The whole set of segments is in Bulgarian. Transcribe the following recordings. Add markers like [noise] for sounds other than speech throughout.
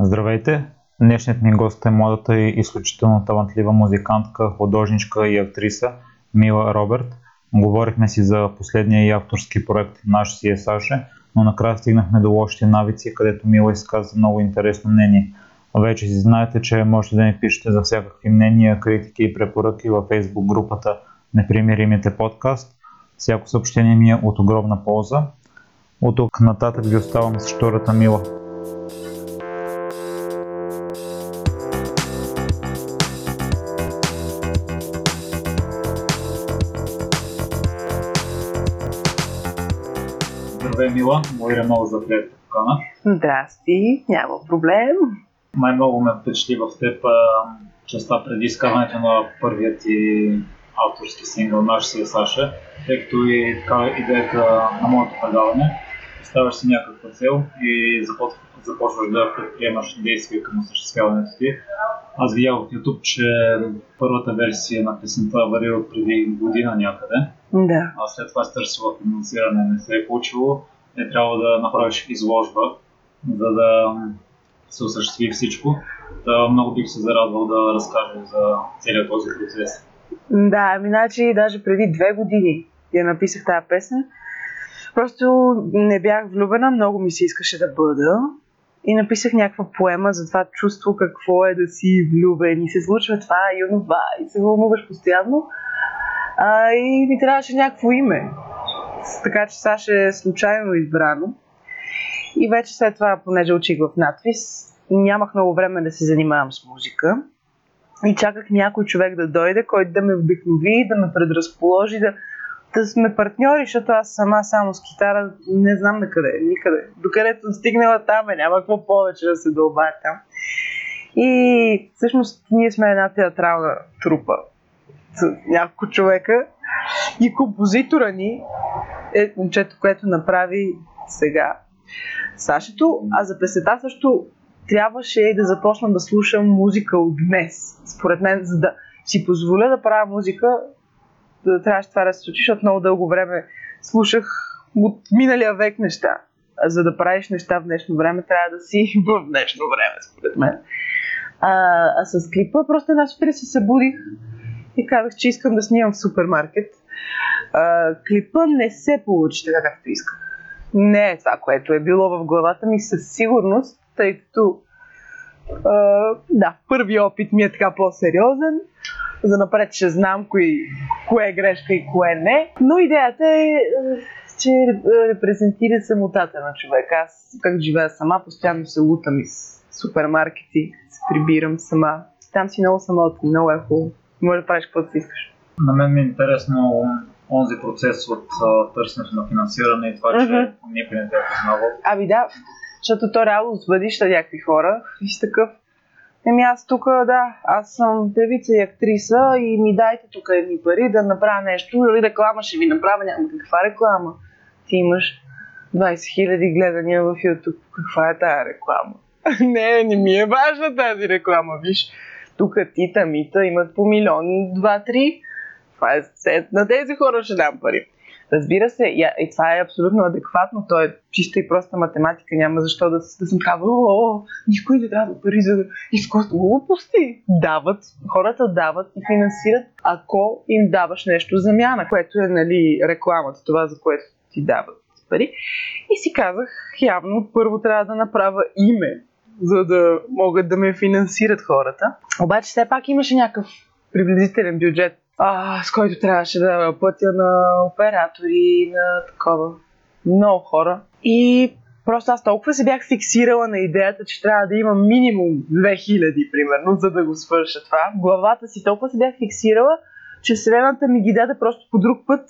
Здравейте! Днешният ми гост е младата и изключително талантлива музикантка, художничка и актриса Мила Роберт. Говорихме си за последния и авторски проект Наш си е Саше, но накрая стигнахме до лошите навици, където Мила изказа много интересно мнение. Вече си знаете, че можете да ми пишете за всякакви мнения, критики и препоръки във Facebook групата Непримиримите подкаст. Всяко съобщение ми е от огромна полза. От тук нататък ви оставам с втората Мила. Мила. Благодаря много за приятелите покана. Здрасти, няма проблем. Май много ме впечатли в теб частта преди изкарването на първият ти авторски сингъл Наш си е Саша, тъй като и така идеята на моето предаване. Ставаш си някаква цел и започваш, да предприемаш действия към осъществяването ти. Аз видях в YouTube, че първата версия на песента варира от преди година някъде. Да. А след това си търсила финансиране, не се е получило. Е трябва да направиш изложба, за да се осъществи всичко. Та много бих се зарадвал да разкажем за целият този процес. Да, ами значи даже преди две години я написах тази песен. Просто не бях влюбена, много ми се искаше да бъда. И написах някаква поема за това чувство какво е да си влюбен и се случва това и онова и се вълнуваш постоянно. А, и ми трябваше някакво име. Така че Саша е случайно избрано. И вече след това, понеже учих в надпис, нямах много време да се занимавам с музика. И чаках някой човек да дойде, който да ме вдъхнови, да ме предразположи, да, да сме партньори, защото аз сама само с китара не знам на къде, никъде. Докъдето съм стигнала там, е, няма какво повече да се дълбая там. И всъщност ние сме една театрална трупа с няколко човека и композитора ни е момчето, което направи сега Сашето, а за песета също трябваше да започна да слушам музика от днес. Според мен, за да си позволя да правя музика, да трябваше това да се случи, защото много дълго време слушах от миналия век неща. А за да правиш неща в днешно време, трябва да си [laughs] в днешно време, според мен. А, а с клипа просто една сутрин се събудих и казах, че искам да снимам в супермаркет. Клипа не се получи така, както исках. Не е това, което е било в главата ми със сигурност, тъй като а, да, първи опит ми е така по-сериозен. За напред ще знам кои, кое е грешка и кое не. Но идеята е, че репрезентира самотата на човека. Аз как живея сама, постоянно се лутам из супермаркети, се прибирам сама. Там си много самотно, много е хубаво. Може да правиш каквото си искаш. На мен ми е интересно онзи процес от а, търсенето на финансиране и това, че Мгм. никой не те е познавал. Ами да, защото то реално звъдиш на някакви хора и си такъв. Еми аз тук, да, аз съм певица и актриса и ми дайте тук едни пари да направя нещо, или реклама ще ви направя, няма каква реклама. Ти имаш 20 000 гледания в YouTube. Каква е тая реклама? [laughs] не, не ми е важна тази реклама, виж. Тук Тита, Мита имат по милион, два, три. Това е сет. На тези хора ще дам пари. Разбира се, и, и това е абсолютно адекватно, то е чиста и проста математика, няма защо да, да съм казвала, о, никой не дава пари за изкуство. Глупости! Дават, хората дават и финансират, ако им даваш нещо замяна, което е нали, рекламата, това за което ти дават пари. И си казах, явно първо трябва да направя име, за да могат да ме финансират хората. Обаче все пак имаше някакъв приблизителен бюджет а, с който трябваше да пътя на оператори, на такова. Много хора. И просто аз толкова се бях фиксирала на идеята, че трябва да имам минимум 2000, примерно, за да го свърша това. Главата си толкова се бях фиксирала, че Вселената ми ги даде просто по друг път,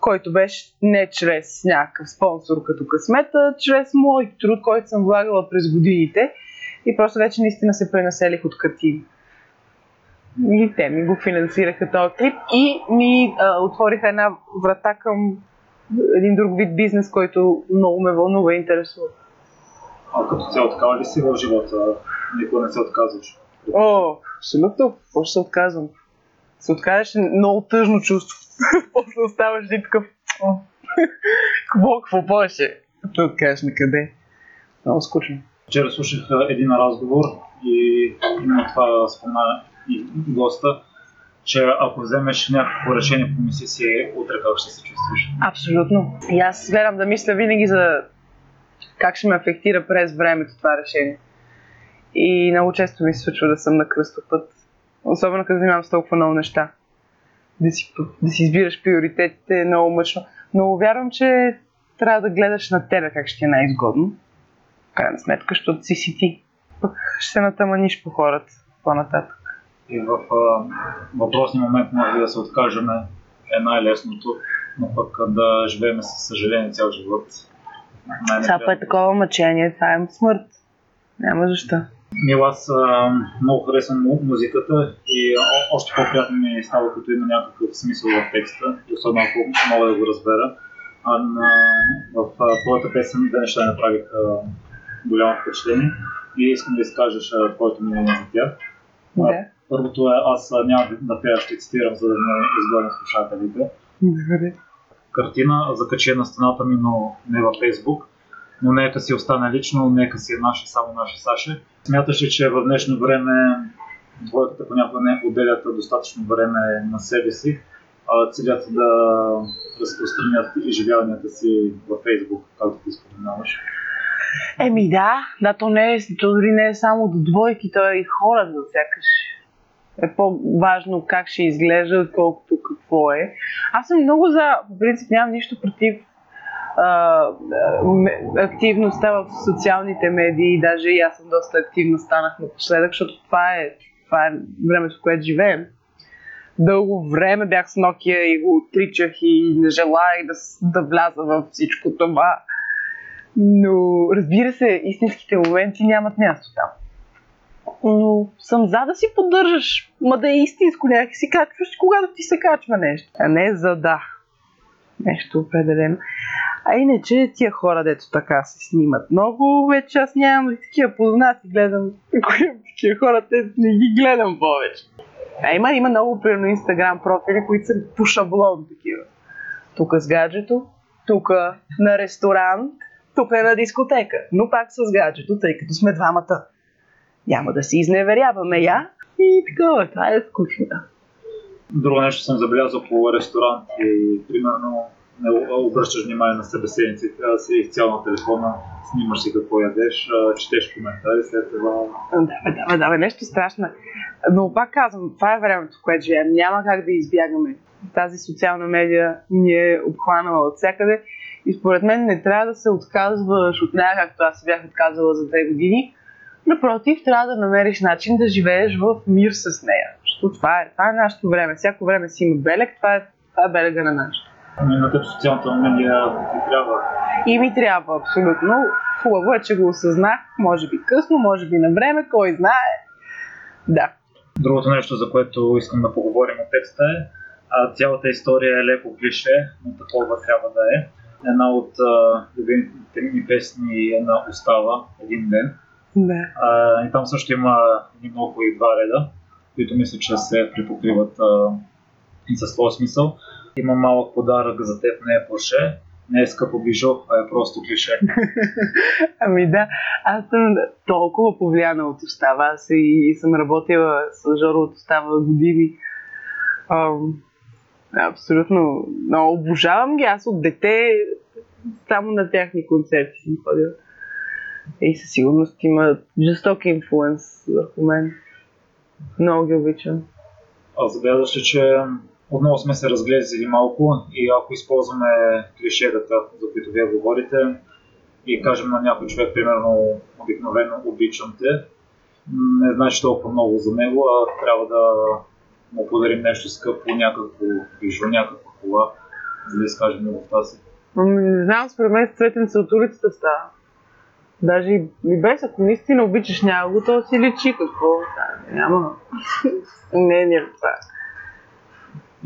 който беше не чрез някакъв спонсор като късмета, чрез мой труд, който съм влагала през годините. И просто вече наистина се пренаселих от картини. И те ми го финансираха този клип и ми а, отвориха една врата към един друг вид бизнес, който много ме вълнува и интересува. А като цяло така ли си в живота? Никога не се отказваш? О, абсолютно. Какво ще се отказвам? Се откажеш е много тъжно чувство. [laughs] После оставаш и такъв. Какво, какво повече? Да откажеш на къде? Много скучно. Вчера слушах един разговор и именно това спомена госта, че ако вземеш някакво решение, помисли си утре как ще се чувстваш. Абсолютно. И аз вярвам да мисля винаги за как ще ме афектира през времето това решение. И много често ми се случва да съм на кръстопът. Особено като занимавам с толкова много неща. Да си, да си избираш приоритетите е много мъчно. Но вярвам, че трябва да гледаш на тебе как ще е най-изгодно. В крайна сметка, защото си си ти. Пък ще се натъманиш по хората по-нататък. И в а, въпросния момент може да се откажем е най-лесното, но пък да живеем със съжаление цял живот. Това е такова мъчение, това е смърт. Няма защо. Мила, аз а, много харесвам музиката и о- още по-приятно ми става, като има някакъв смисъл в текста, особено ако мога да го разбера. А на, в а, твоята песен две неща направиха голямо впечатление и искам да изкажеш а, твоето мнение за тях. Да. Първото е, аз няма да пея, ще цитирам, за да не изгодя слушателите. Добре. Картина закачена на стената ми, но не във Фейсбук. Но нека си остане лично, нека си е наша, само наша Саша. Смяташ ли, че в днешно време двойката понякога не отделят достатъчно време на себе си, а целят да разпространят изживяванията си във Фейсбук, както ти споменаваш? Еми да, да, то не е, то дори не е само до двойки, то е и хората, сякаш е по-важно как ще изглежда, отколкото какво е. Аз съм много за, по принцип нямам нищо против а, активността в социалните медии, даже и аз съм доста активна станах напоследък, защото това е, това е времето, в което живеем. Дълго време бях с Nokia и го отричах и не желая да, да вляза в всичко това. Но, разбира се, истинските моменти нямат място там. Но съм за да си поддържаш, ма да е истинско някакси качваш, когато ти се качва нещо. А не за да. Нещо определено. А иначе тия хора, дето така се снимат много, вече аз нямам и такива познати, гледам, такива хора, те не ги гледам повече. А има, има много, примерно, инстаграм профили, които са по шаблон такива. Тук с гаджето, тук на ресторант, тук е на дискотека, но пак с гаджето, тъй като сме двамата. Няма да си изневеряваме я и такова, това е скучно. Друго нещо съм забелязал по ресторант и примерно не обръщаш внимание на събеседниците, а си изцяло на телефона, снимаш си какво ядеш, четеш коментари, след това Да, да, да, да, нещо страшно. Но пак казвам, това е времето, в което живеем. Няма как да избягаме. Тази социална медия ни е обхванала от всякъде и според мен не трябва да се отказваш от нея, както аз бях отказала за две години. Напротив, трябва да намериш начин да живееш в мир с нея. Защото това е, това е нашето време. Всяко време си има белег, това е, това е белега на нашето. Ами на теб социалната медия ти трябва. И ми трябва абсолютно. Хубаво е, че го осъзнах. Може би късно, може би на време, кой знае. Да. Другото нещо, за което искам да поговорим от текста е, а, цялата история е леко клише, но такова трябва да е. Една от а, любимите ми песни е на Остава, един ден. Да. А, и там също има много и два реда, които мисля, че се припокриват а, и със своя смисъл. Има малък подарък за теб, не е Порше, не е скъпо бижу, а е просто клише. [laughs] Ами да, аз съм толкова повлияна от Остава. Аз и съм работила с Жоро от Остава години. Ам, абсолютно. Но обожавам ги. Аз от дете само на тяхни концерти съм ходила. И със сигурност има жесток инфлуенс върху мен. Много ги обичам. А забелязваш ли, че отново сме се разглезили малко и ако използваме клишетата, за които вие говорите, и кажем на някой човек, примерно, обикновено обичам те, не значи толкова много за него, а трябва да му подарим нещо скъпо, някакво бижу, някаква кола, за да изкажем любовта си. Ами, не знам, според мен цветенце от улицата става. Даже и и без, ако наистина обичаш някого, то си личи какво. Да, няма. [laughs] не, не, това.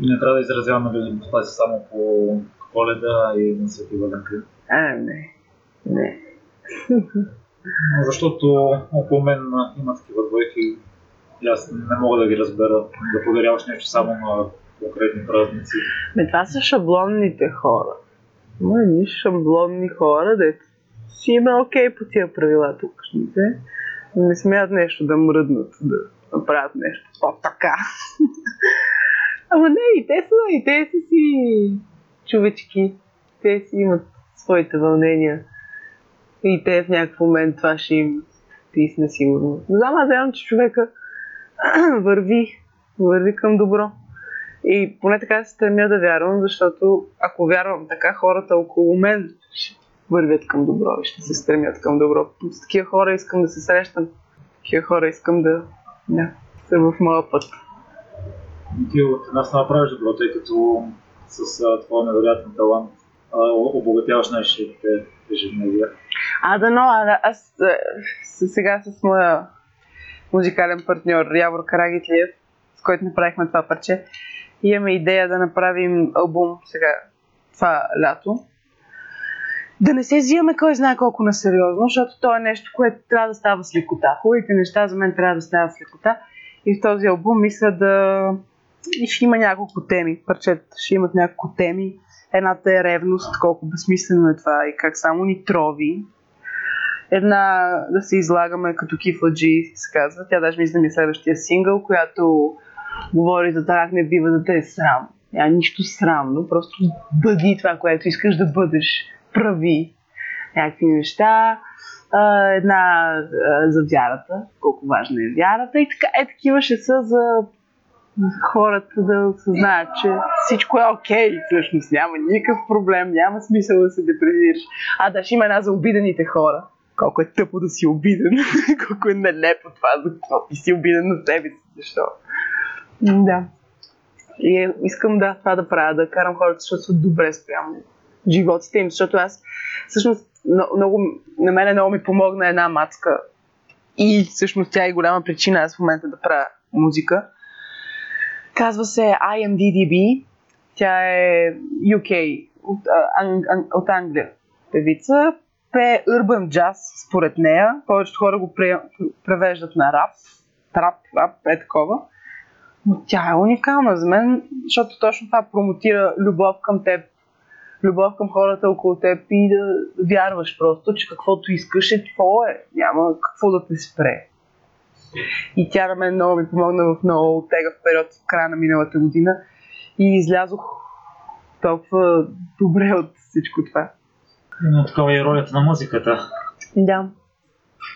И не трябва да изразяваме любовта си само по коледа и на Свети Валентин. А, не. Не. Защото около мен има такива двойки и аз не мога да ги разбера. Да подаряваш нещо само на конкретни празници. Ме, това са шаблонните хора. Има едни шаблонни хора, дето си има окей по тия правила тук. Не смеят нещо да мръднат, да направят нещо. О, така. [laughs] Ама не, и те са, и те са си човечки. Те си имат своите вълнения. И те в някакъв момент това ще им писне сигурно. Не знам, аз вярвам, че човека [clears throat] върви, върви към добро. И поне така се стремя да вярвам, защото ако вярвам така, хората около мен ще вървят към добро и ще се стремят към добро. С такива хора искам да се срещам. Такива хора искам да, да са в моя път. Ти от една страна правиш добро, тъй като с твоя невероятен талант обогатяваш нашите ежедневия. А, да, но а, аз а, сега с моя музикален партньор Явор Карагитлиев, с който направихме това парче, имаме идея да направим албум сега, това лято. Да не се взимаме кой знае колко на сериозно, защото то е нещо, което трябва да става с лекота. Хубавите неща за мен трябва да стават с лекота. И в този албум мисля да... И ще има няколко теми. Парчета ще имат няколко теми. Едната е ревност, колко безсмислено е това и как само ни трови. Една да се излагаме като кифладжи, се казва. Тя даже мисля ми е следващия сингъл, която говори за това не бива да те е срам. Няма нищо срамно, просто бъди това, което искаш да бъдеш. Прави някакви неща. Една за вярата, колко важна е вярата. И така, е такива ще са за хората да осъзнаят, че всичко е окей, okay, всъщност няма никакъв проблем, няма смисъл да се депресираш. А да, ще има една за обидените хора. Колко е тъпо да си обиден, [laughs] колко е нелепо това, за какво ти си обиден на себе си, защо. Да. И е, искам да, това да правя, да карам хората, защото са добре спрямо животите им, защото аз всъщност много, на мен много ми помогна една мацка и всъщност тя е голяма причина аз в момента да правя музика. Казва се IMDDB. Тя е UK, от, от Англия певица. Пе Urban Jazz, според нея. Повечето хора го превеждат на рап. Трап, рап, е такова. Но тя е уникална за мен, защото точно това промотира любов към теб, любов към хората около теб и да вярваш просто, че каквото искаш е твое. Няма какво да те спре. И тя на мен много ми помогна в много тегав период в края на миналата година и излязох толкова добре от всичко това. Но такава е ролята на музиката. Да.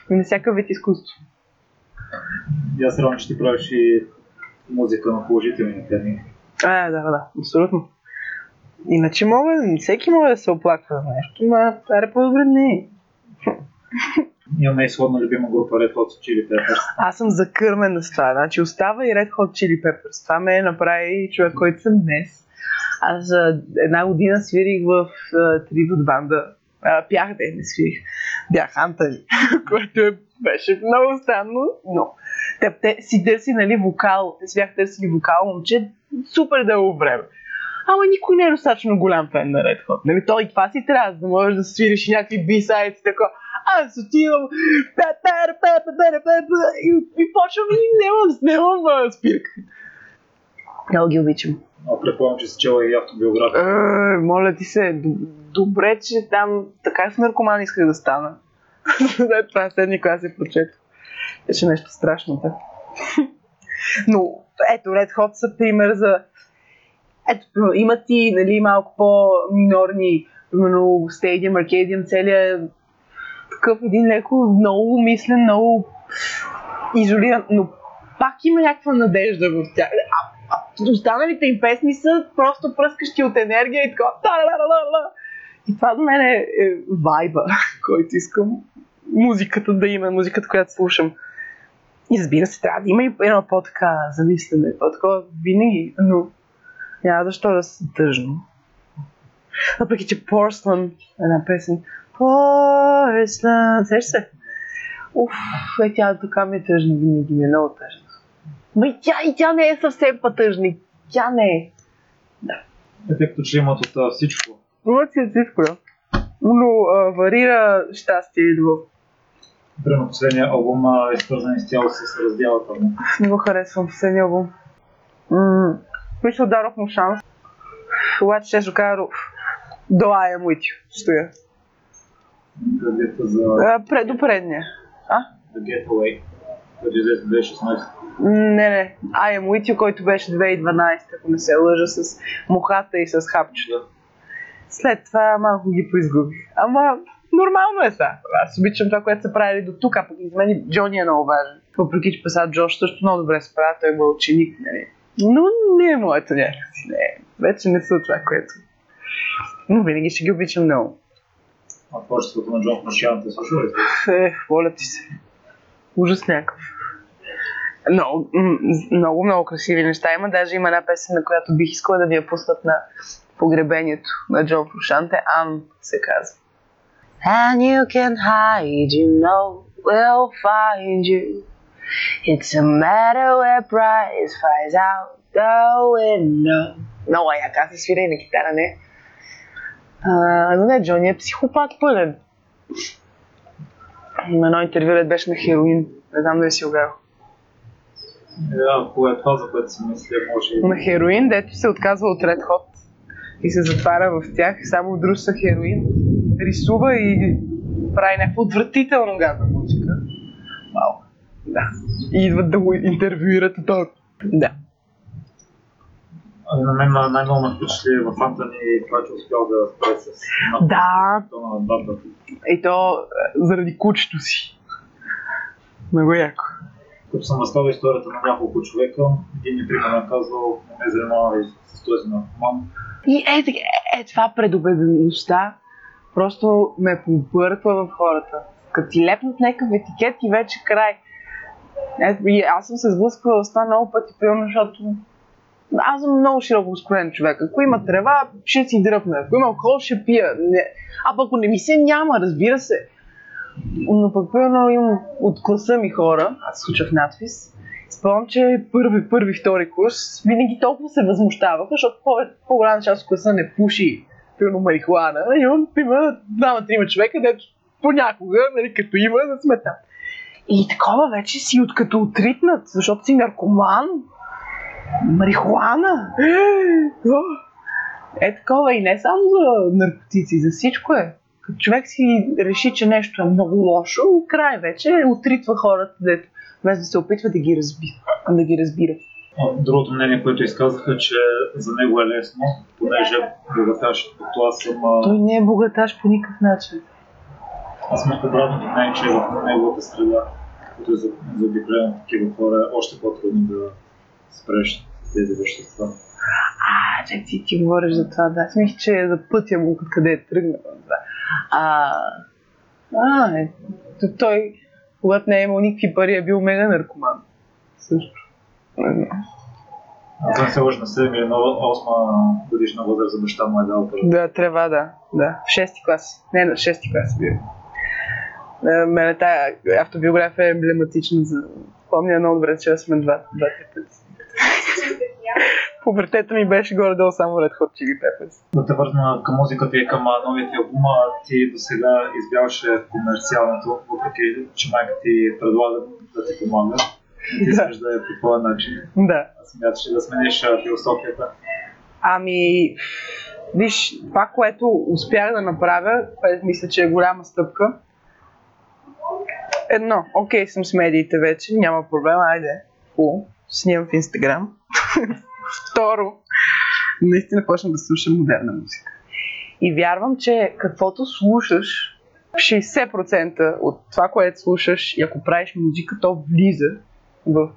И на всяка вид изкуство. И аз равно ще ти правиш и музика на положителни теми. А, да, да, абсолютно. Иначе мога, всеки може да се оплаква за нещо, но това е по-добре не. Имаме и сходна любима група Red Hot Chili Peppers. Аз съм закърмен с това. Значи остава и Red Hot Chili Peppers. Това ме направи човек, който съм днес. Аз за една година свирих в трибут банда. А, пях, да не свирих. Бях Антали, [laughs] което е, беше много странно, но те, те си търси нали, вокал. Те си бях търсили вокал, момче, супер дълго време. Ама никой не е достатъчно голям фен на Red Hot. Нали, той и това си трябва, да можеш да свириш някакви бисайдс и така. Аз отивам и, и почвам и нямам, нямам спирка. Много ги обичам. А предполагам, че си чела и автобиография. Е, моля ти се, добре, че там така с наркоман исках да стана. [laughs] След това седни клас се прочетох. Беше нещо страшно. Да. [laughs] Но ето, Red Hot са пример за... Ето, имат и нали, малко по-минорни, примерно Stadium, Arcadium, целият такъв един леко много мислен, много изолиран, но пак има някаква надежда в тях. А, а останалите им песни са просто пръскащи от енергия и така. И това за мен е, е вайба, [laughs] който искам музиката да има, музиката, която слушам. И разбира се, трябва да има и едно по-така замислене, по-такова винаги, но няма защо да се тъжно. Въпреки, че Porcelain, една песен, Porcelain, сеш се? Уф, е, тя така ми е тъжна, винаги ми е много тъжна. Но и тя, и тя не е съвсем по-тъжна, тя не е. Да. Ефектът, че имат от всичко. Имат си от всичко, да. Но а, варира щастие и любов. Примерно последния албум е свързан изцяло с разделата му. Не го харесвам последния албум. М- мисля, дадох му шанс. Обаче ще кажа, до I am with you. Стоя. Предвид за А, предупредния. А? The Getaway, който излезе 2016. Не, не. I am with you, който беше 2012, ако не се лъжа, с мухата и с хапчето. След това малко ги поизгубих. Ама нормално е сега. Аз обичам това, което са правили до тук, а пък за мен Джони е много важен. Въпреки, че паса Джош също много добре се прави, той е ученик, нали. Но не е моето някакси. Не, вече не са това, което. Но винаги ще ги обичам много. А творчеството на Джон Фрушиан те слушал ли? Ех, моля ти се. Ужас някакъв. Много, много, много красиви неща има. Даже има една песен, на която бих искала да ви я пуснат на погребението на Джон Фрушанте. Ан се казва. And you can hide, you know we'll find you. It's a matter where price flies out the window. Много е яка се свира и на китара, не? А, но не, Джони е психопат пълен. На едно интервю беше на хероин. Не знам дали си го гледал. Да, ако е това, за което си мисля, може. На хероин, дето се отказва от Red Hot и се затваря в тях, само друса хероин, рисува и прави някаква отвратително гадна музика. Вау. Да. И идват да го интервюират и то. Да. На мен най- най-много ме впечатли в Антони това, че успял да спре с Да. на. И то заради кучето си. Много яко. Като съм разказал историята на няколко човека, един ми примерно е казал, не ме занимава с този наркоман. И е, е, е това предубедеността просто ме побърква в хората. Като ти лепнат някакъв етикет и вече край. Ето, и аз съм се сблъсквала с това много пъти, примерно, защото аз съм много широко скроен човек. Ако има трева, ще си дръпна. Ако има алкохол, ще пия. Не. А пък ако не ми се няма, разбира се. Но пък примерно имам от класа ми хора, аз се уча в надпис, Спомням, че първи, първи, втори курс винаги толкова се възмущаваха, защото по- по-голяма част от класа не пуши примерно марихуана. Имам, има двама-трима човека, дето понякога, нали, като има, да сме там. И такова вече си от като отритнат, защото си наркоман. Марихуана. О! Е такова и не само за наркотици, за всичко е. Като човек си реши, че нещо е много лошо, край вече отритва хората, дето без да се опитва да ги разбира. Да ги разбира. Другото мнение, което изказаха, че за него е лесно, понеже богаташ, като аз съм... Той не е богаташ по никакъв начин. Аз съм обратното мнение, че в неговата среда, като е за- заобиколена от такива хора, е още по-трудно да спреш тези вещества. А, чак ти ти говориш за това, да. Аз мисля, че е за пътя му, къде е тръгнал. Да. А, а е, той, когато не е имал никакви пари, е бил мега наркоман. Също. Аз съм се на 7 или на 8 годишна възраст за баща му е дал първо. Да, трябва да. Да. В 6 клас. Не, на 6 клас бил. На мене тая автобиография е емблематична за... Помня много добре, че сме два, два пъти. [laughs] Пубертета ми беше горе-долу само Red Hot Chili Peppers. Да те върна към музиката и към новите албума, ти до сега избягваше комерциалното, въпреки че майка ти предлага да ти помага. Ти Да. искаш да е по твоя начин. Да. Аз смяташ да смениш философията. Ами, виж, това, което успях да направя, мисля, че е голяма стъпка. Едно, окей съм с медиите вече, няма проблем, айде. Хубаво, снимам в Инстаграм. [laughs] Второ, наистина почна да слушам модерна музика. И вярвам, че каквото слушаш, 60% от това, което слушаш, и ако правиш музика, то влиза в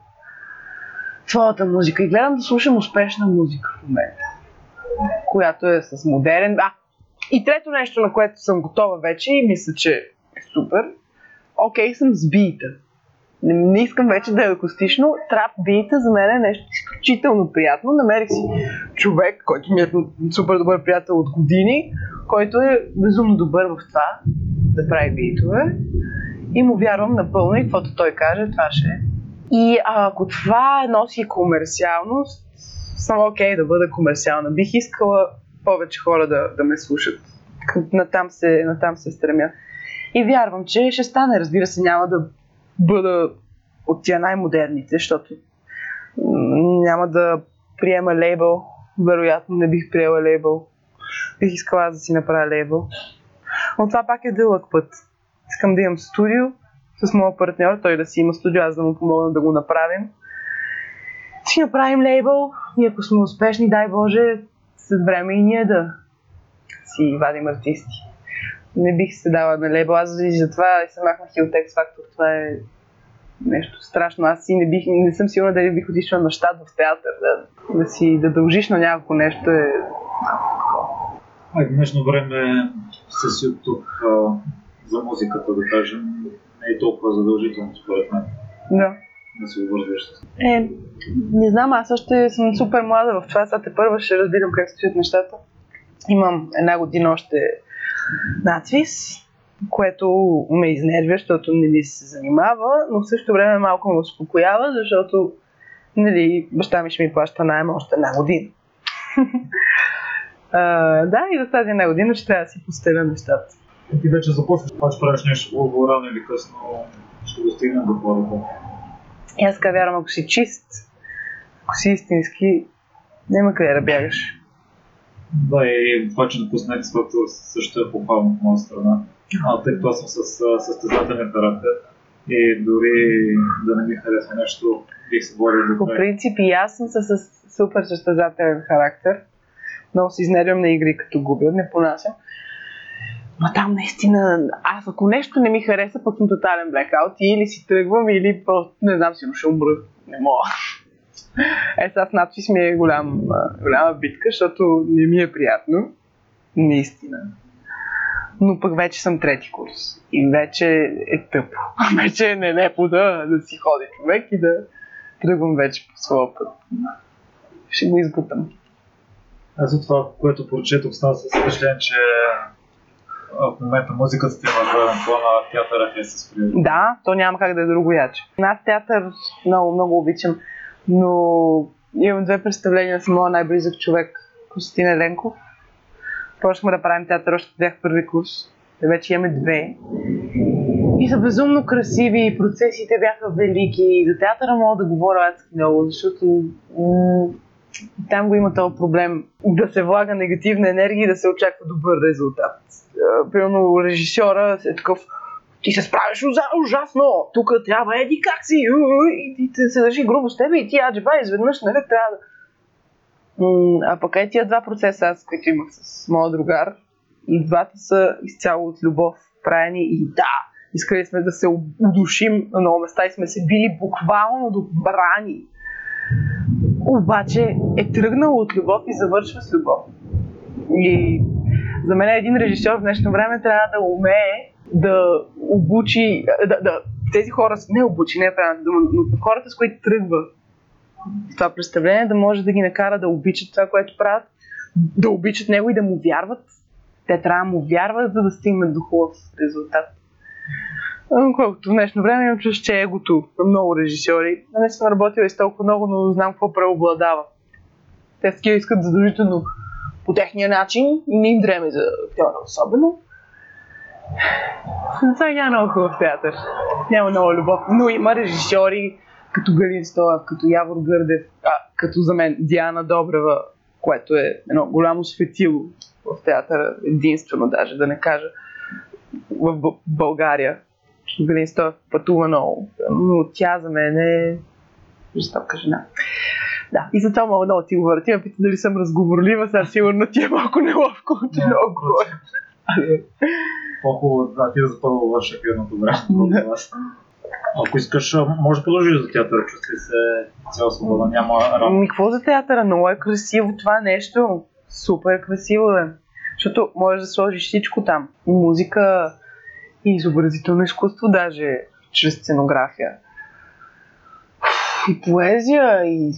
твоята музика. И гледам да слушам успешна музика в момента която е с модерен. А, и трето нещо, на което съм готова вече и мисля, че е супер. Окей съм с бита. Не, не искам вече да е акустично. Трап бита за мен е нещо изключително приятно. Намерих си човек, който ми е супер добър приятел от години, който е безумно добър в това да прави битове. И му вярвам напълно и каквото той каже, това ще е. И ако това носи комерциалност, съм окей да бъда комерциална. Бих искала повече хора да, да ме слушат. Натам се, натам се стремя. И вярвам, че ще стане. Разбира се, няма да бъда от тия най-модерните, защото няма да приема лейбъл. Вероятно не бих приела лейбъл. Бих искала да си направя лейбъл. Но това пак е дълъг път. Искам да имам студио с моя партньор, той да си има студио, аз да му помогна да го направим. Ще направим лейбъл и ако сме успешни, дай Боже, след време и ние да си вадим артисти. Не бих се дала на лейбъл, аз и затова се махнах и от X Factor. Това е нещо страшно. Аз си не, бих, не съм сигурна дали бих отишла на щат в театър. Да, да си да дължиш на някакво нещо е А в днешно време с YouTube а, за музиката, да кажем, не е толкова задължително, според мен, Да. да се обвързваш с Е, не знам, аз още съм супер млада в това. Сега те първа ще разбирам как стоят нещата. Имам една година още надвис, което ме изнервя, защото не ми се занимава, но в същото време малко ме успокоява, защото нали, баща ми ще ми плаща найема още една година. [laughs] а, да, и за тази една година ще трябва да си постеля нещата. Ти вече започваш, това ще правиш нещо хубаво, рано или късно ще го стигнем до хората. И аз така вярвам, ако си чист, ако си истински, няма къде да бягаш. Да, и това, че допусна X Factor също е похвално от моя страна. А, тъй като аз съм с състезателен характер и дори да не ми харесва нещо, бих се борил до По принцип и аз съм с, супер състезателен характер. Много се изнервям на игри, като губя, не понасям. Но там наистина, аз ако нещо не ми хареса, пък съм тотален блекаут и или си тръгвам, или просто, не знам, си ще умра. Не мога. Е, сега с надпис ми е голям, голяма битка, защото не ми е приятно. Наистина. Но пък вече съм трети курс. И вече е тъпо. [laughs] Вече е нелепо да, да си ходи човек и да тръгвам вече по своя път. Ще го избутам. Аз от това, което прочетох, става с впечатление, че в момента музиката ти има заден план, а театъра е с приятели. Да, то няма как да е друго яче. Аз театър много, много обичам, но имам две представления с моя най-близък човек, Костин Еленков. Почнахме да правим театър, още бях първи курс. Те вече имаме две. И са безумно красиви, процесите бяха велики. И за театъра мога да говоря адски много, защото там го има този проблем да се влага негативна енергия и да се очаква добър резултат. А, Примерно режисьора е такъв ти се справиш ужа- ужасно, тук трябва еди как си, и ти се държи грубо с тебе и ти аджеба изведнъж, нали, трябва да... А пък е тия два процеса, аз, които имах с моя другар, и двата са изцяло от любов правени и да, искали сме да се удушим на много места и сме се били буквално до брани. Обаче е тръгнало от любов и завършва с любов. И за мен един режисьор в днешно време трябва да умее да обучи, да, да, тези хора, не обучи, не е правилната дума, но хората, с които тръгва това представление, да може да ги накара да обичат това, което правят, да обичат него и да му вярват. Те трябва да му вярват, за да стигнат до хубав резултат. Колкото в днешно време имам чувство, че егото на много режисьори. Не съм работила и с толкова много, но знам какво преобладава. Те такива искат задължително по техния начин и не им дреме за актьора особено. Това няма много хубав театър. Няма много любов. Но има режисьори като Галин Стоев, като Явор Гърдев, а, като за мен Диана Добрева, което е едно голямо светило в театъра, единствено даже, да не кажа, в България. Галин Стоев пътува много, но тя за мен е жестока жена. Да, и за това мога много ти говоря. Ти ме пита дали съм разговорлива, сега сигурно ти е малко неловко, че много говоря. По-хубаво да ти да запълва ефирното време. [laughs] Ако искаш, може да продължиш за театъра, чувствай се цяла свобода, няма работа. Ами, какво за театъра? Много е красиво това нещо. Супер красиво е. Защото можеш да сложиш всичко там. И музика, и изобразително изкуство, даже чрез сценография. И поезия, и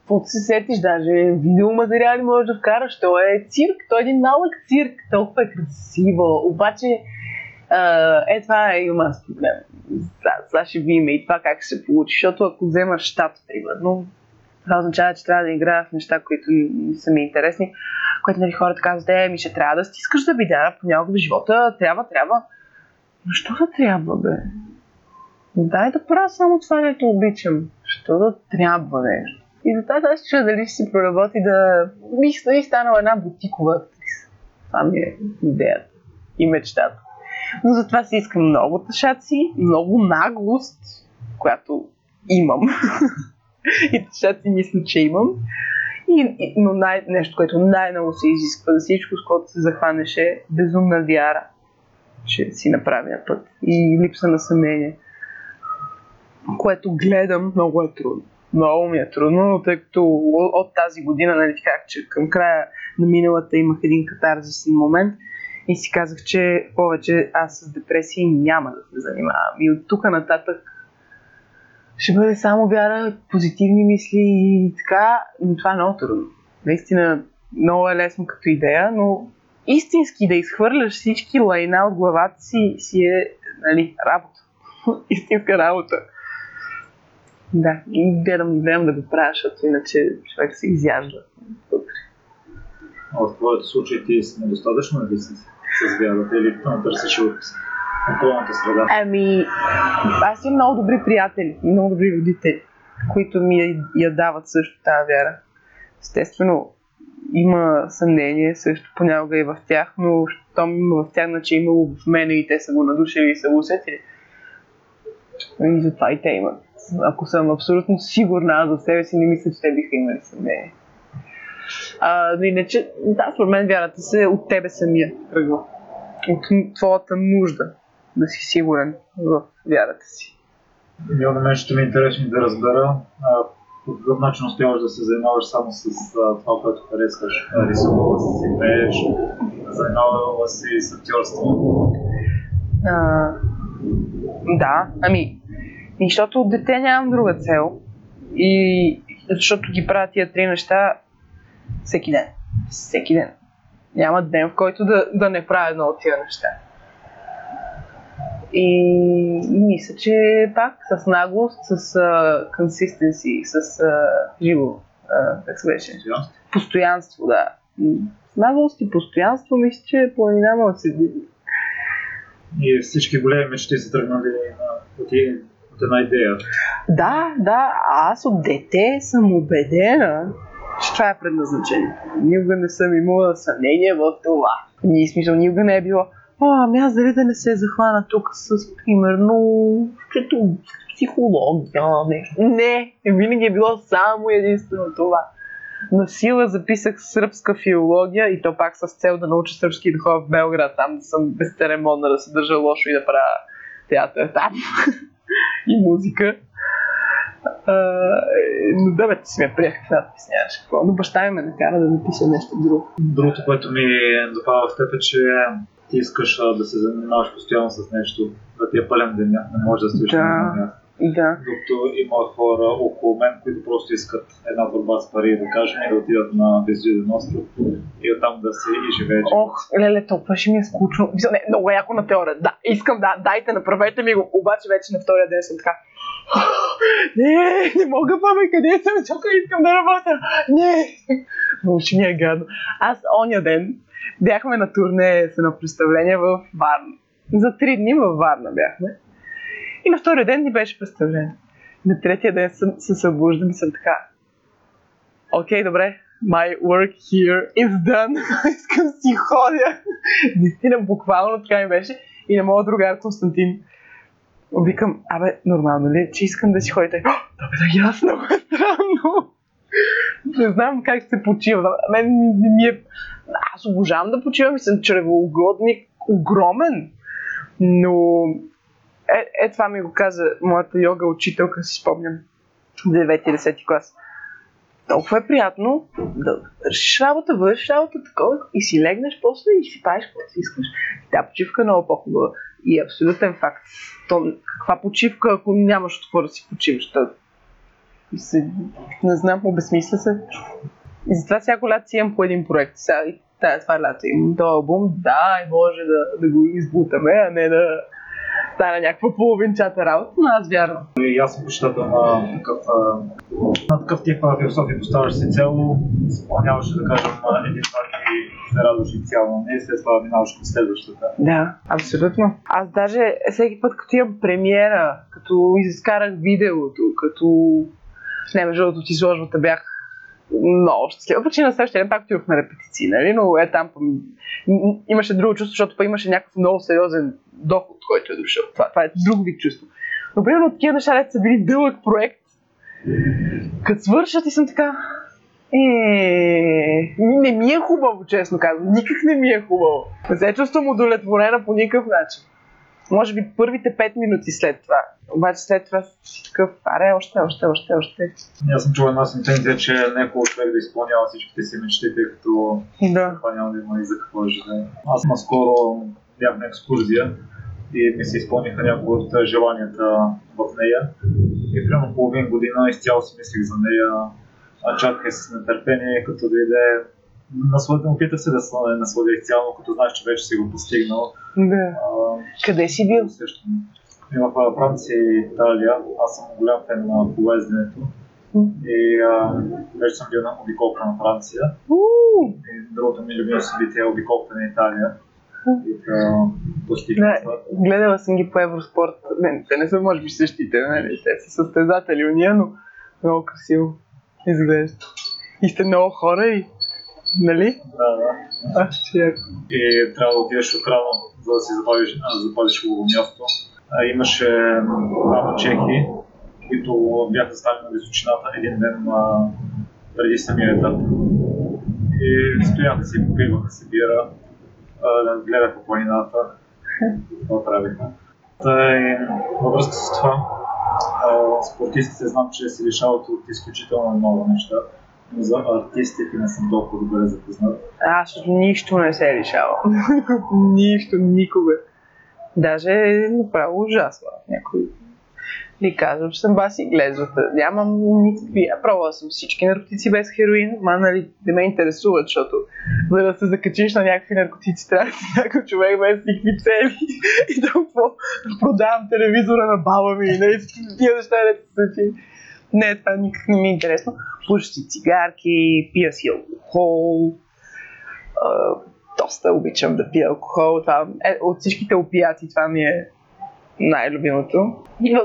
каквото се сетиш, даже видеоматериали можеш да вкараш. То е цирк, то е един малък цирк, толкова е красиво. Обаче, е това аз проблем. Сега, ще видим и това как се получи, защото ако вземаш щат, примерно, това означава, че трябва да играя в неща, които не са ми интересни, което нали, хората казват, е, ми ще трябва да стискаш да бидара понякога в живота, трябва, трябва. Но що да трябва, бе? Дай да правя само това, което обичам. Що да трябва нещо? И затова аз чуя дали ще си проработи да... Бих, бих станала една бутикова актриса. Това ми е идеята. и мечтата. Но затова си искам много тъшаци, много наглост, която имам. [laughs] и тъшаци мисля, че имам. И, и, но най- нещо, което най-много се изисква за всичко, с което се захванеше, безумна вяра, че си на правия път. И липса на съмнение. Което гледам, много е трудно. Много ми е трудно, тъй като от тази година, нали, казах, че към края на миналата имах един катарзисен момент и си казах, че повече аз с депресии няма да се занимавам. И от тук нататък ще бъде само вяра, позитивни мисли и така, но това е много трудно. Наистина много е лесно като идея, но истински да изхвърляш всички лайна от главата си, си е нали, работа. [laughs] Истинска работа. Да, и гледам, гледам да го правя, защото иначе човек се изяжда. В твоето случай ти си недостатъчно ли си с вярата или търсиш от околната среда? Ами, аз имам много добри приятели много добри родители, които ми я, я дават също тази вяра. Естествено, има съмнение също понякога и в тях, но щом в тях, значи е имало в мене и те са го надушили и са го усетили. И затова и те имат. Ако съм абсолютно сигурна аз за себе си, не мисля, че те биха имали съмнение. А, но иначе, да, според мен вярата се от тебе самия тръгва. От твоята нужда да си сигурен в вярата си. Мило на мен ще ми е интересно да разбера а, по какъв начин успяваш да се занимаваш само с а, това, което харесваш. Рисувала си, пееш, занимавала си с актьорство. А, да, ами, защото от дете нямам друга цел. И защото ги правя тия три неща всеки ден. Всеки ден. Няма ден, в който да, да не правя едно от тия неща. И, и мисля, че пак с наглост, с uh, consistency, с uh, живо, uh, как се беше? Постоянство. Да. С наглост и постоянство мисля, че планина може да се движи. И всички големи мечти са тръгнали на, от, от една идея. Да, да, аз от дете съм убедена, че това е предназначение. Никога не съм имала съмнение в това. Ни смисъл, никога не е било, а, ами аз дали да не се захвана тук с, примерно, като психология, нещо. Не, винаги е било само единствено това. На сила записах сръбска филология и то пак с цел да науча сръбски и да ходя в Белград, там да съм безцеремонна, да се държа лошо и да правя театър там. [laughs] и музика. А, но да, бе, ти си ме приех в надпис, нямаше какво. Но баща ми ме накара да напиша нещо друго. Другото, което ми допада в теб е, че ти искаш да се занимаваш постоянно с нещо, да ти е пълен деня, не можеш да стоиш Да. на място. Да. Докато има хора около мен, които просто искат една борба с пари, да кажем, и да отидат на безжиден остров и оттам да се и живеят. Ох, леле, толкова ще ми е скучно. Не, много е яко на теория. Да, искам, да, дайте, направете ми го. Обаче вече на втория ден съм така. [gasps] Не, не мога, папа, къде съм? Чакай, искам да работя. Не. Много ще ми е гадно. Аз оня ден бяхме на турне с едно представление в Варна. За три дни във Варна бяхме. И на втория ден ни беше представление. На третия ден съм, се събуждам и съм така. Окей, добре. My work here is done. [laughs] Искам си ходя. Наистина, буквално така ми беше. И на моят другар Константин викам, абе, нормално ли, е, че искам да си ходите? Да, бе, да, ясно, е странно. Не знам как се почива. Мен ми, ми е... Аз обожавам да почивам и съм чревоугодник огромен. Но е, е, това ми го каза моята йога учителка, си спомням, в 9-10 клас. Толкова е приятно да вършиш работа, вършиш работа такова и си легнеш после и си правиш какво си искаш. Тя почивка е много по-хубава. И е абсолютен факт. То, каква почивка, ако нямаш от какво да си почиваш? То, се, не знам, обезмисля се. И затова всяко лято си имам по един проект. Сега, това лято имам този албум, да, може да, да го избутаме, а не да стане някаква половинчата работа, но аз вярвам. И аз съм почитател на такъв, на такъв тип философия. Поставяш си цел, изпълняваш, да кажем, един път и се радваш инициално. Не след това минаваш към следващата. Да, абсолютно. Аз даже всеки път, като имам премиера, като изкарах видеото, като... Не, между другото, от изложбата бях много щастлива. Почти на следващия ден пак отидох на репетиции, нали? но е там имаше друго чувство, защото пък имаше някакъв много сериозен доход, който е дошъл. Това, това е друг вид чувство. Но примерно такива неща, са били дълъг проект, като свършат и съм така, е, не ми е хубаво, честно казвам. Никак не ми е хубаво. Не се чувствам удовлетворена по никакъв начин. Може би първите 5 минути след това. Обаче след това си такъв, аре, още, още, още, още. Аз съм чул една сентенция, че не е хубаво човек да изпълнява всичките си мечти, тъй като Да. това няма да има и за какво да живее. Аз наскоро бях на екскурзия и ми се изпълниха някои от желанията в нея. И примерно половин година изцяло си мислих за нея, а чаках с нетърпение, като дойде насладен, опитах се да се насладя изцяло, като знаеш, че вече си го постигнал. Да. А, Къде си бил? също. В Франция и Италия, аз съм голям фен на полезненето. И а, вече съм бил на обиколка на Франция. И другото ми любимо събитие е обиколка на Италия. И Да, гледала съм ги по Евроспорт. Не, те не са може би същите, нали? Те са състезатели уния, но много красиво изглежда. И сте много хора и... Нали? Да, да. А, че. И трябва да отидеш отрано, за да си запазиш, да запазиш хубаво място. А, имаше двама чехи, които бяха стали на височината един ден а, преди самия етап. И стояха си, попиваха си бира, а, гледаха планината, това правиха. И във връзка с това, а, спортистите знам, че се лишават от изключително много неща, за артистите не съм толкова добре запознат. Аз от нищо не се лишавам. [laughs] нищо, никога. Даже е направо ужасно. Някой ви казвам, че съм баси глезота. Нямам никакви. Пробвала съм всички наркотици без хероин. Ма, нали, не ме интересуват, защото за да се закачиш на някакви наркотици, трябва да си някакъв човек без никакви цели. [laughs] И да продавам телевизора на баба ми. Нали, тия неща не се случи. Не, това никак не ми е интересно. Пуша си цигарки, пия си алкохол. Доста обичам да пия алкохол. Това, е, от всичките опияти това ми е най-любимото.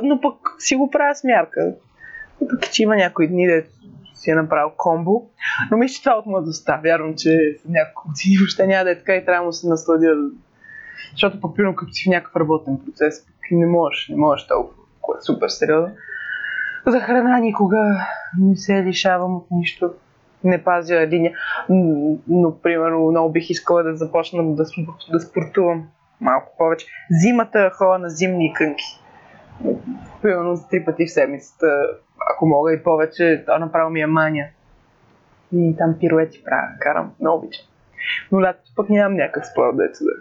Но пък си го правя с мярка. И пък, че има някои дни, да си е направил комбо. Но мисля, че това е от младостта. Вярвам, че след няколко години въобще няма да е така и трябва да се насладя. Защото пък, като си в някакъв работен процес, пък не можеш, не можеш толкова, е супер сериозно. За храна никога не се лишавам от нищо. Не пазя линия. Но, примерно, много бих искала да започна да, да спортувам малко повече. Зимата ходя на зимни кънки. Примерно три пъти в седмицата, ако мога и повече, то направо ми е мания. И там пируети правя, карам, много обичам. Но лятото пък нямам някакъв спорт, дето да.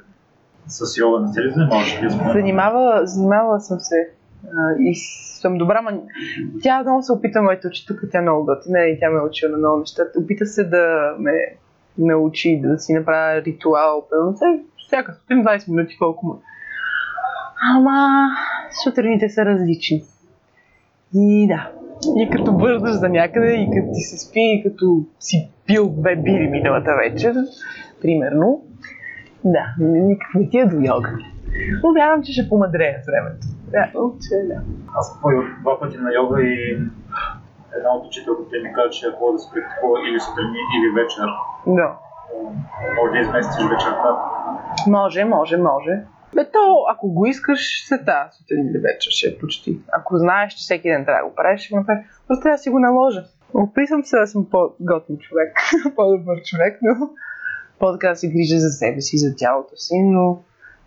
С йога не се ли занимаваш? Занимава, занимавала съм се и съм добра, ма тя много се опита, моята учителка, тя е много готина и тя ме е на много неща. Опита се да ме научи да си направя ритуал, примерно, всяка сутрин 20 минути, колко му. Ама сутрините са различни. И да, и като бързаш за някъде, и като ти се спи, и като си пил две бири миналата вечер, примерно, да, никак не ти е до йога. Но вярвам, че ще помадрея с времето. Да. Аз съм ходил два пъти на йога и една от учителките ми каза, че хода да се практикува или сутрин, или вечер. Да. Може да изместиш вечерта. Може, може, може. Бе, то, ако го искаш, се тази сутрин или вечер ще е почти. Ако знаеш, че всеки ден трябва да го правиш, ще го направиш. Просто трябва да си го наложа. Описвам се да съм по-готин човек, [laughs] по-добър човек, но по-така да се грижа за себе си, за тялото си, но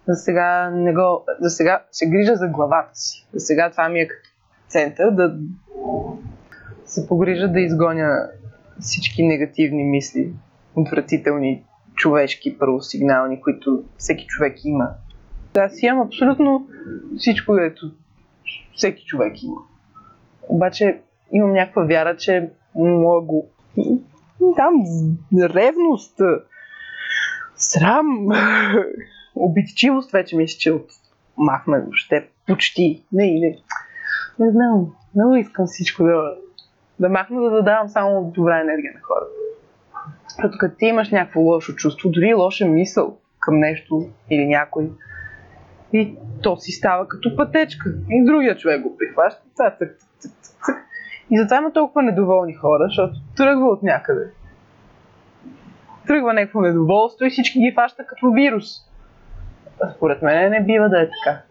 за сега не го... За сега се грижа за главата си. За сега това ми е като център, да се погрижа да изгоня всички негативни мисли, отвратителни, човешки, първосигнални, които всеки човек има. Да, аз имам абсолютно всичко, което всеки човек има. Обаче имам някаква вяра, че мога го... Там ревност, срам, [laughs] обидчивост вече мисля, че от махна въобще почти. Не, не. Не знам. Много искам всичко да, да махна, да задавам само добра енергия на хората. Защото като ти имаш някакво лошо чувство, дори лоша мисъл към нещо или някой, и то си става като пътечка. И другия човек го прихваща, цак, цак, цак, цак. И затова има толкова недоволни хора, защото тръгва от някъде. Тръгва някакво недоволство и всички ги фаща като вирус. А според мен не бива да е така.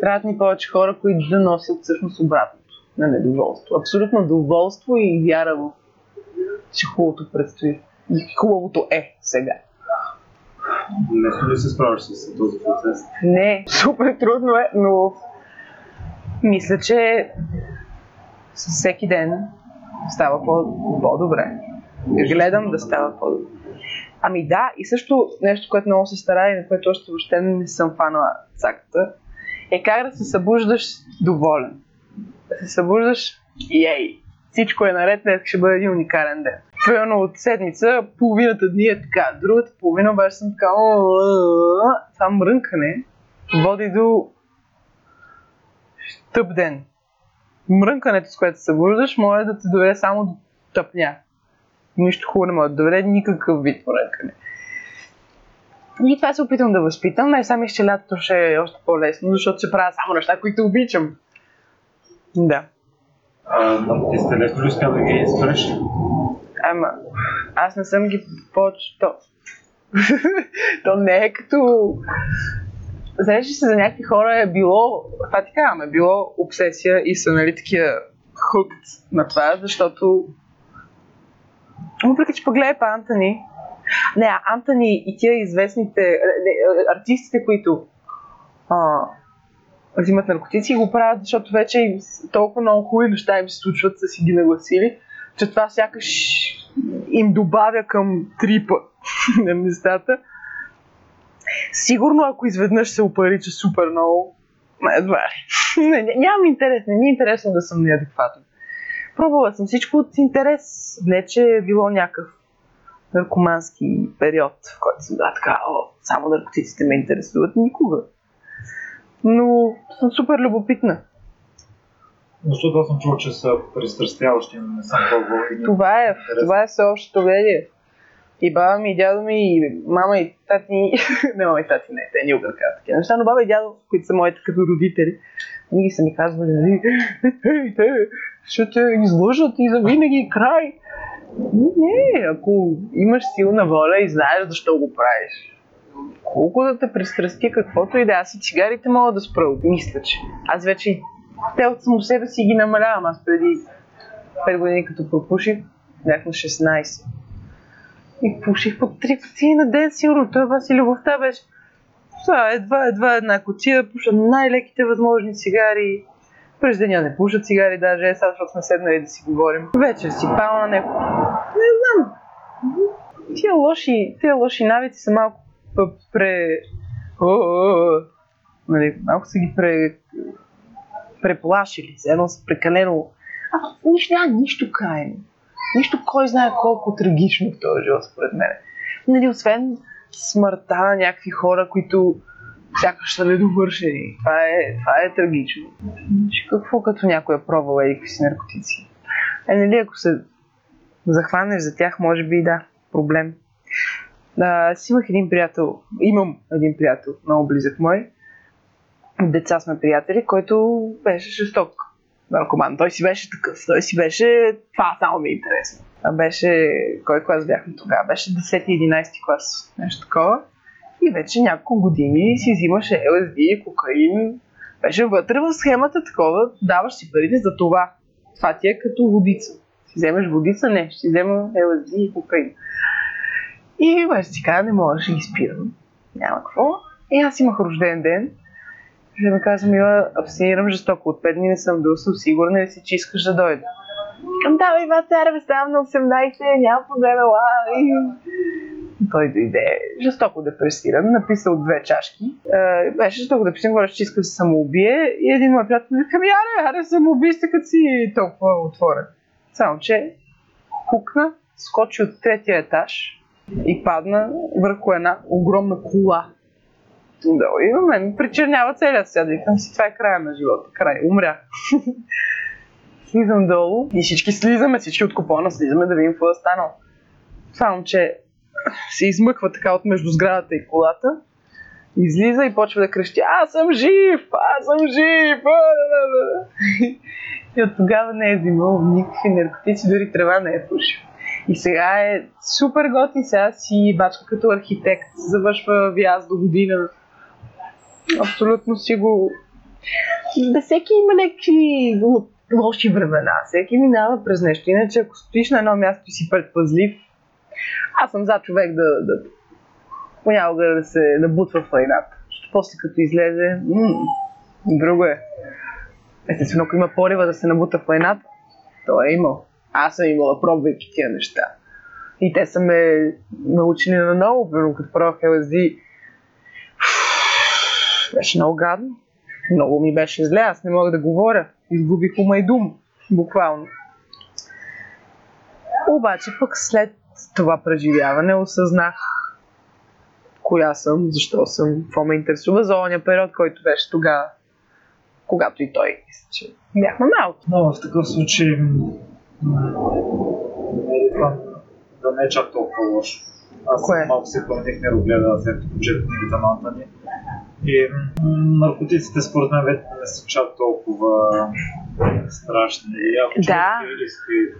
Трябват ни повече хора, които да носят всъщност обратното на недоволство. Абсолютно доволство и вяра в че хубавото предстои. И хубавото е сега. Лесно ли се справиш с този процес? Не, [laughs] супер трудно е, но мисля, че с всеки ден става по- по-добре. Гледам да става по-добре. Ами да, и също нещо, което много се старая и на което още въобще не съм фанала цаката, е как да се събуждаш доволен. Да се събуждаш ей, всичко е наред, днес ще бъде един уникален ден. Примерно от седмица, половината дни е така, другата половина обаче съм така, това мрънкане води до тъп ден. Мрънкането, с което се събуждаш, може да те доведе само до тъпня. Нищо хубаво не може да доведе никакъв вид мрънкане. И това се опитвам да възпитам. Не, сами че лятото ще е още по-лесно, защото ще правя само неща, които обичам. Да. А, но ти сте лесно успя да ги спреш? Ама, аз не съм ги повече. То, [laughs] то не е като... Знаеш ли се, за някакви хора е било, това ти казвам, е било обсесия и са нали такива хукт на това, защото въпреки, че погледай па Антони, не, Антони и тия известните артистите, които а, взимат наркотици, го правят, защото вече им толкова много хубави неща им се случват, са си ги нагласили, че това сякаш им добавя към трипа [laughs] на нещата. Сигурно, ако изведнъж се опарича супер много, едва ли. [laughs] Нямам интерес, не ми е интересно да съм неадекватен. Пробвала съм всичко от интерес, не че е било някакъв наркомански период, в който съм била така, о, само наркотиците ме интересуват никога. Но съм супер любопитна. Защото аз съм чул, че са пристрастяващи, но не съм пробвал. Това е, това е всеобщото мнение. И баба ми, и дядо ми, и мама и тати, не мама и тати, не, те никога не казват такива неща, но баба и дядо, които са моите като родители, винаги са ми казвали, нали, ей, те ще те излъжат и завинаги край. Не, ако имаш силна воля и знаеш защо го правиш, колко да те пристрасти каквото и да аз и цигарите мога да спра, мисля, че. Аз вече те от само себе си ги намалявам. Аз преди 5 години като пропуших, бях на 16. И пуших по 3 кутии на ден, сигурно. Това си любовта беше. Сега едва, едва една кутия, пуша най-леките възможни цигари. През деня не пуша цигари даже, е, сега, защото сме седнали да си говорим. Вечер си пал на него. Не знам. Тия лоши, тия лоши навици са малко пре... Нали, малко са ги пре... преплашили. Едно са прекалено... А, нищо, няма нищо крайно. Нищо кой знае колко трагично в този живот, според мен. Нали, освен смъртта на някакви хора, които сякаш са недовършени. Това е, това е трагично. Какво като някой е пробвал еди си наркотици? Е, нали, ако се захванеш за тях, може би и да, проблем. А, аз имах един приятел, имам един приятел, много близък мой, деца сме приятели, който беше жесток наркоман. Той си беше такъв. Той си беше... Това само ми е интересно. А беше... Кой клас бяхме тогава? Беше 10-11 клас. Нещо такова. И вече няколко години си взимаше LSD, кокаин. Беше вътре в схемата такова. Даваш си парите за това. Това ти е като водица. Си вземеш водица? Не. Ще си взема LSD и кокаин. И вече си каза, не мога, ще ги спирам. Няма какво. И аз имах рожден ден. Ще ми казва, Мила, абстинирам жестоко. От 5 дни не съм бил, съм сигурна ли си, че искаш да дойда. Към да, бе, цареве, ставам на 18, няма проблем, ела. И... Той дойде жестоко депресиран, написал две чашки. Е, беше жестоко депресиран, говореше, че иска да се самоубие. И един мой приятел ми каза, аре, аре, самоубийство, като си толкова отворен. Само, че хукна, скочи от третия етаж и падна върху една огромна кола. И на мен причернява целият свят. Викам си, това е края на живота. Край. Умрях. [laughs] Слизам долу и всички слизаме, всички от купона слизаме да видим какво е станало. Само, че се измъква така от между сградата и колата Излиза и почва да крещи, аз съм жив, аз съм жив. а-да-да-да». И от тогава не е взимал никакви наркотици, дори трева не е пушил. И сега е супер готин, сега си бачка като архитект, завършва вяз до година. Абсолютно си го... Да всеки има някакви ло- лоши времена, всеки минава през нещо. Иначе ако стоиш на едно място и си предпазлив, аз съм за човек да, да понякога да се набутва в лайната. Защото после като излезе, м- друго е. Естествено, ако има порива да се набута в лайната, то е имал. Аз съм имала, пробвайки тия неща. И те са ме научили на ново, примерно като пробвах LSD. Беше много гадно. Много ми беше зле, аз не мога да говоря. Изгубих ума и дум, буквално. Обаче пък след това преживяване осъзнах коя съм, защо съм, какво ме интересува за оня период, който беше тогава, когато и той, мисля, че бяхме малко. Но в такъв случай не е това да не е чак толкова лошо. Аз Кое? малко си промених мирогледа, след като прочетох книгата на Антони. И м, наркотиците според мен вече не са чак толкова страшни. И ако Да.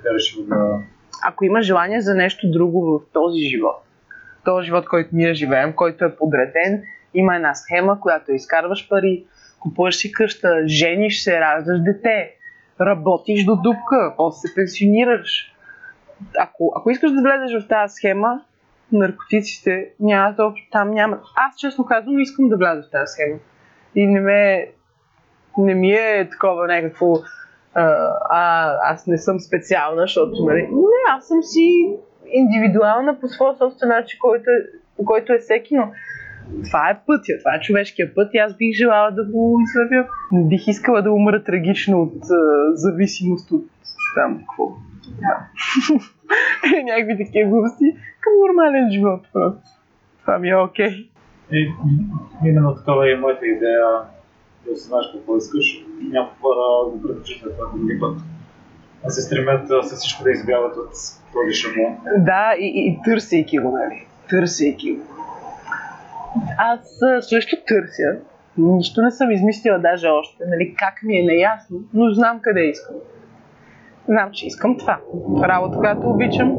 да решил да... ако има желание за нещо друго в този живот, този живот, който ние живеем, който е подреден, има една схема, която изкарваш пари, купуваш си къща, жениш се, раждаш дете, работиш до дупка, после се пенсионираш. Ако, ако искаш да влезеш в тази схема, наркотиците няма да, там няма. Аз честно казвам, искам да вляза в тази схема. И не ме, не ми е такова някакво а, а, аз не съм специална, защото нали, не, аз съм си индивидуална по своя собствен начин, който е, по който е всеки, но това е пътя, това е човешкия път и аз бих желала да го извървя. Не бих искала да умра трагично от а, зависимост от там какво. Да. [laughs] [laughs] Някакви такива глупости към нормален живот просто. Това ми е окей. И м, именно такава е моята идея да знаеш какво искаш. Някои хора го предпочитат това други път. А се стремят с всичко да избягат от този шаблон. Да, и, и, и търсейки го, нали? Търсейки го. Аз също търся. Нищо не съм измислила даже още, нали? Как ми е неясно, но знам къде искам. Знам, че искам това. Работа, която обичам,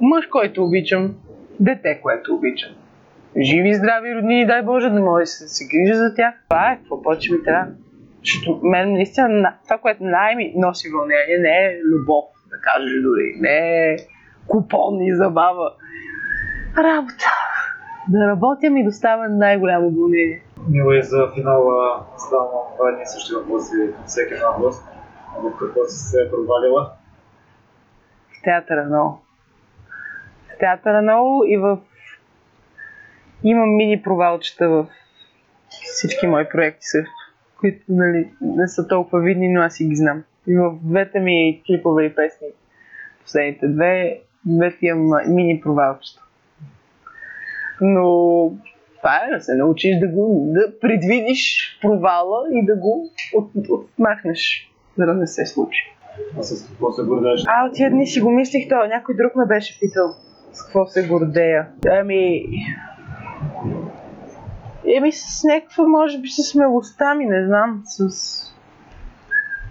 мъж, който обичам, дете, което обичам. Живи здрави роднини, дай Боже, да може да се, се грижа за тях. Това е, какво повече ми трябва. Защото мен наистина на- това, което най-ми носи вълнение, не е любов, да кажеш дори, не е купон и забава. Работа. Да работя ми доставя най-голямо вълнение. Мила и за финала задавам два едни и същи въпроси всеки една гост. В какво си се е провалила? В театъра много. В театъра много и в... Имам мини провалчета в всички мои проекти също, които нали, не са толкова видни, но аз си ги знам. И в двете ми клипове и песни, последните две, двете имам мини провалчета. Но това е да се научиш да го да предвидиш провала и да го от, отмахнеш, за да не се случи. А с какво се гордееш? А, от тия дни си го мислих, то някой друг ме беше питал с какво се гордея. Ами... Еми с някаква, може би с смелостта ми, не знам, с...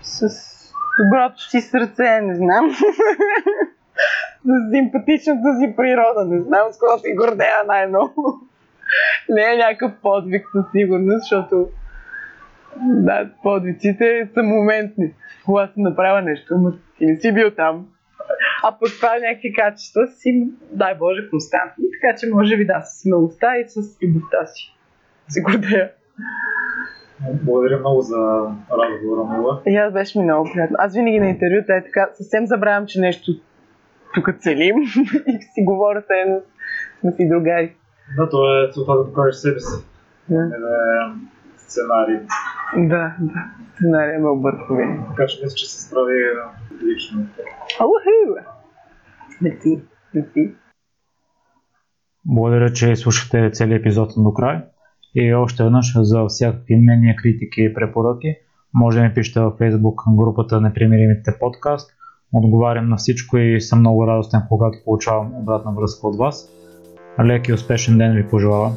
с доброто си сърце, не знам. [laughs] с симпатичната си природа, не знам с какво се гордея най-много. [laughs] не е някакъв подвиг със сигурност, защото да, подвиците са моментни. Когато си направя нещо, но ти не си бил там. А пък това е някакви качества си, дай Боже, константни. Така че може би да, с смелостта и с любовта си. Се гордея. Благодаря много за разговора, Мила. И аз беше ми много приятно. Аз винаги на интервюта е така, съвсем забравям, че нещо тук целим [laughs] и си говоря се едно сме си другари. Да, то е целта да покажеш себе си. Да, да е сценарий. да, да. Сценария ме обърква. Така че мисля, че се справи лично. Уху! Мерси, мерси. Благодаря, че слушате целият епизод до край. И още веднъж за всякакви мнения, критики и препоръки, може да ми пишете във Facebook групата Непримиримите подкаст. Отговарям на всичко и съм много радостен, когато получавам обратна връзка от вас. Лек и успешен ден ви пожелавам.